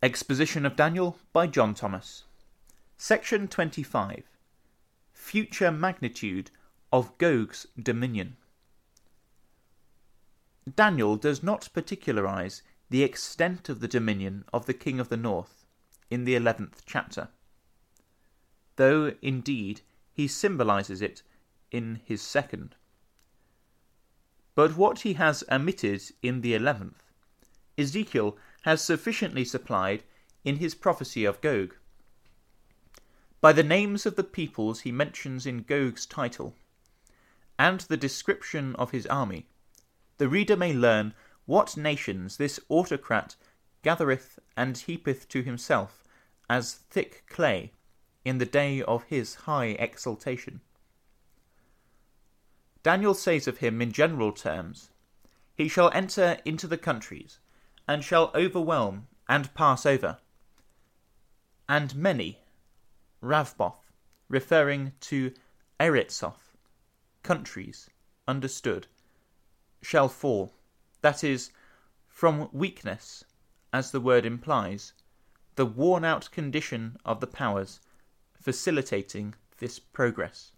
Exposition of Daniel by John Thomas. Section 25 Future Magnitude of Gog's Dominion. Daniel does not particularize the extent of the dominion of the King of the North in the 11th chapter, though indeed he symbolizes it in his second. But what he has omitted in the 11th, Ezekiel has sufficiently supplied in his prophecy of Gog. By the names of the peoples he mentions in Gog's title, and the description of his army, the reader may learn what nations this autocrat gathereth and heapeth to himself as thick clay in the day of his high exaltation. Daniel says of him in general terms, He shall enter into the countries, and shall overwhelm and pass over. And many, Ravboth, referring to Eretzoth, countries, understood, shall fall, that is, from weakness, as the word implies, the worn out condition of the powers facilitating this progress.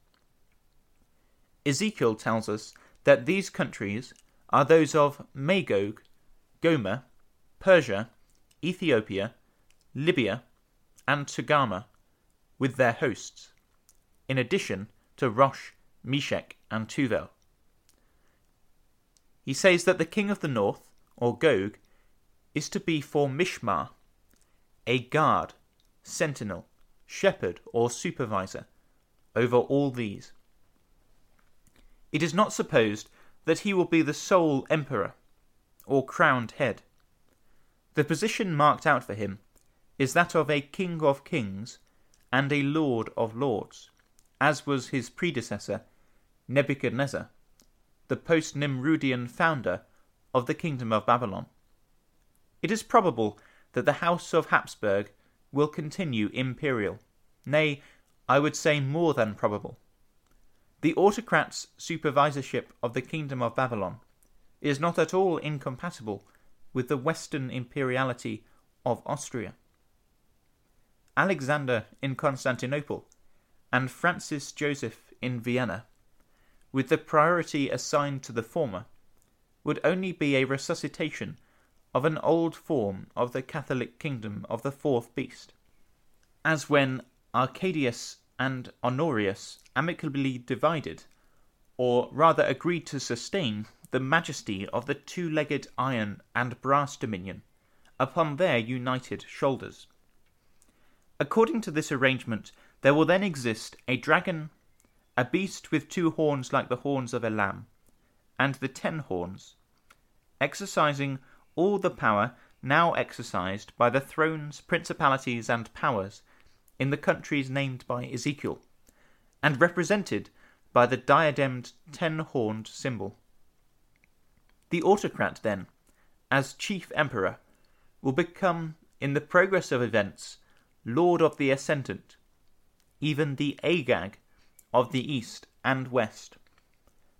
Ezekiel tells us that these countries are those of Magog, Gomer, Persia, Ethiopia, Libya, and Togarmah, with their hosts, in addition to Rosh, Meshech, and Tubal. He says that the king of the north, or Gog, is to be for Mishmar, a guard, sentinel, shepherd, or supervisor over all these. It is not supposed that he will be the sole emperor or crowned head. The position marked out for him is that of a king of kings and a lord of lords, as was his predecessor Nebuchadnezzar the post Nimrudian founder of the Kingdom of Babylon. It is probable that the House of Habsburg will continue imperial, nay, I would say more than probable. The autocrat's supervisorship of the Kingdom of Babylon is not at all incompatible with the Western imperiality of Austria. Alexander in Constantinople and Francis Joseph in Vienna with the priority assigned to the former, would only be a resuscitation of an old form of the Catholic kingdom of the fourth beast, as when Arcadius and Honorius amicably divided, or rather agreed to sustain, the majesty of the two legged iron and brass dominion upon their united shoulders. According to this arrangement, there will then exist a dragon a beast with two horns like the horns of a lamb, and the ten horns, exercising all the power now exercised by the thrones, principalities, and powers in the countries named by Ezekiel, and represented by the diademed ten horned symbol. The autocrat, then, as chief emperor, will become, in the progress of events, lord of the ascendant, even the Agag of the east and west,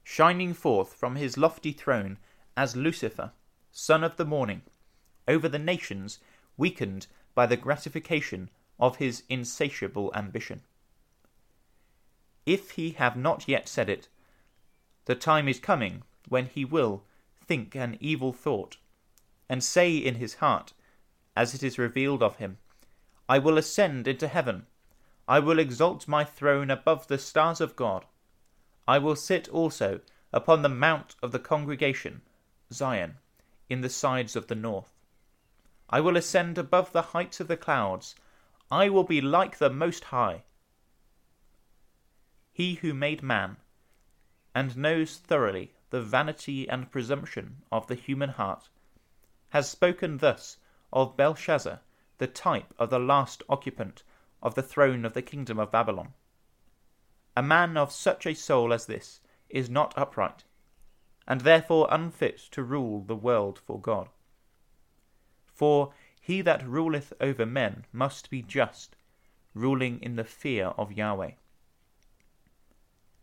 shining forth from his lofty throne as Lucifer, son of the morning, over the nations weakened by the gratification of his insatiable ambition. If he have not yet said it, the time is coming when he will think an evil thought, and say in his heart, as it is revealed of him, I will ascend into heaven, I will exalt my throne above the stars of God. I will sit also upon the mount of the congregation, Zion, in the sides of the north. I will ascend above the heights of the clouds. I will be like the Most High. He who made man, and knows thoroughly the vanity and presumption of the human heart, has spoken thus of Belshazzar, the type of the last occupant of the throne of the kingdom of Babylon. A man of such a soul as this is not upright, and therefore unfit to rule the world for God. For he that ruleth over men must be just, ruling in the fear of Yahweh.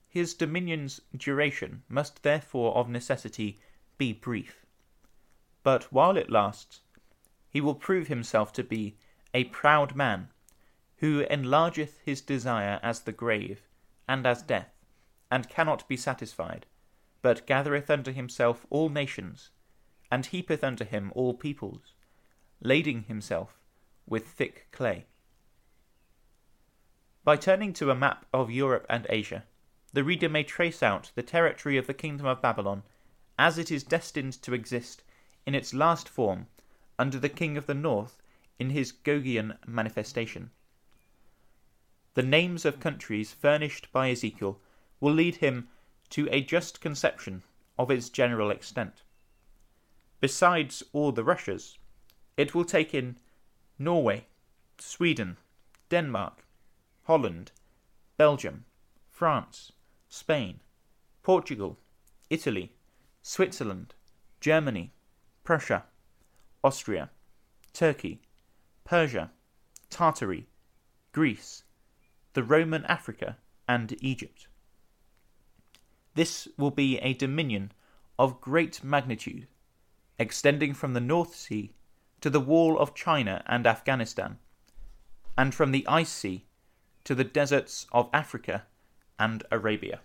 His dominion's duration must therefore of necessity be brief. But while it lasts, he will prove himself to be a proud man, who enlargeth his desire as the grave, and as death, and cannot be satisfied, but gathereth unto himself all nations, and heapeth unto him all peoples, lading himself with thick clay. By turning to a map of Europe and Asia, the reader may trace out the territory of the kingdom of Babylon as it is destined to exist in its last form under the king of the north in his Gogian manifestation. The names of countries furnished by Ezekiel will lead him to a just conception of its general extent. Besides all the Russias, it will take in Norway, Sweden, Denmark, Holland, Belgium, France, Spain, Portugal, Italy, Switzerland, Germany, Prussia, Austria, Turkey, Persia, Tartary, Greece, the Roman Africa, and Egypt. This will be a dominion of great magnitude, extending from the North Sea to the wall of China and Afghanistan, and from the Ice Sea to the deserts of Africa and Arabia.